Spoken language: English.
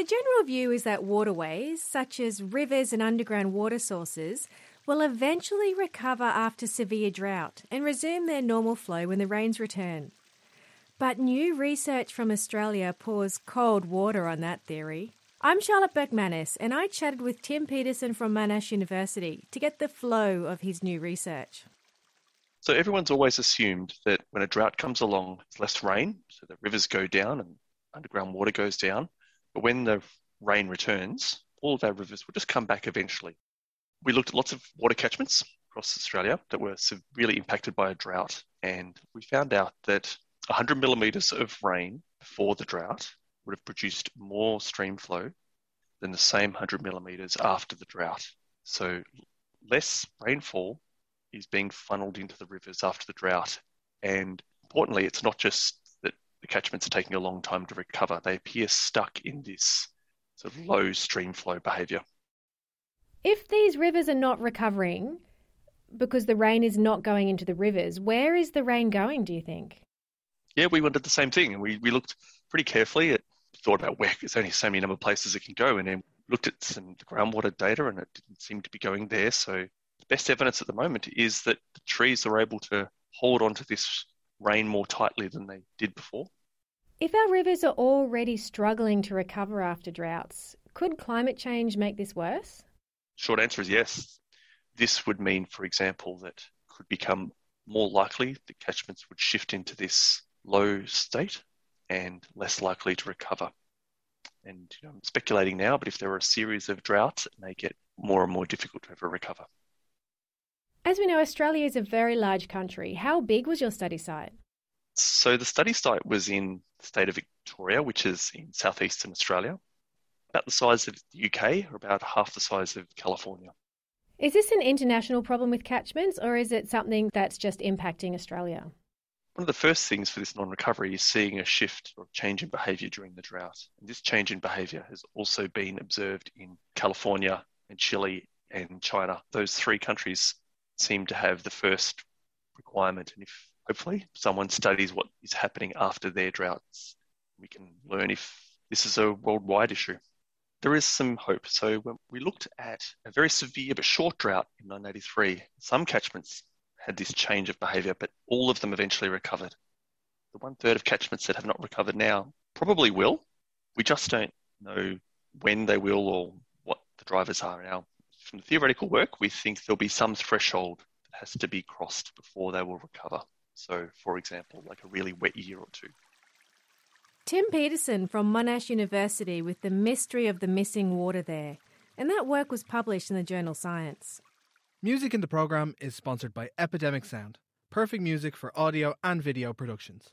The general view is that waterways, such as rivers and underground water sources, will eventually recover after severe drought and resume their normal flow when the rains return. But new research from Australia pours cold water on that theory. I'm Charlotte Bergmanis, and I chatted with Tim Peterson from Monash University to get the flow of his new research. So, everyone's always assumed that when a drought comes along, it's less rain, so the rivers go down and underground water goes down. But when the rain returns, all of our rivers will just come back eventually. We looked at lots of water catchments across Australia that were severely impacted by a drought, and we found out that 100 millimetres of rain before the drought would have produced more stream flow than the same 100 millimetres after the drought. So less rainfall is being funneled into the rivers after the drought. And importantly, it's not just the catchments are taking a long time to recover, they appear stuck in this sort of low stream flow behaviour. If these rivers are not recovering because the rain is not going into the rivers, where is the rain going, do you think? Yeah, we wondered the same thing. And we, we looked pretty carefully at thought about where there's only so many number of places it can go and then looked at some groundwater data and it didn't seem to be going there. So the best evidence at the moment is that the trees are able to hold onto this rain more tightly than they did before. If our rivers are already struggling to recover after droughts, could climate change make this worse? Short answer is yes. This would mean, for example, that could become more likely that catchments would shift into this low state and less likely to recover. And you know, I'm speculating now, but if there are a series of droughts, it may get more and more difficult to ever recover. As we know, Australia is a very large country. How big was your study site? So the study site was in the state of Victoria, which is in southeastern Australia, about the size of the UK, or about half the size of California. Is this an international problem with catchments, or is it something that's just impacting Australia? One of the first things for this non recovery is seeing a shift or change in behaviour during the drought. And this change in behaviour has also been observed in California and Chile and China. Those three countries seem to have the first requirement. And if hopefully someone studies what is happening after their droughts, we can learn if this is a worldwide issue. There is some hope. So when we looked at a very severe but short drought in 1983, some catchments had this change of behaviour, but all of them eventually recovered. The one third of catchments that have not recovered now probably will. We just don't know when they will or what the drivers are now. From the theoretical work, we think there'll be some threshold that has to be crossed before they will recover. So, for example, like a really wet year or two. Tim Peterson from Monash University with the mystery of the missing water there, and that work was published in the journal Science. Music in the program is sponsored by Epidemic Sound, perfect music for audio and video productions.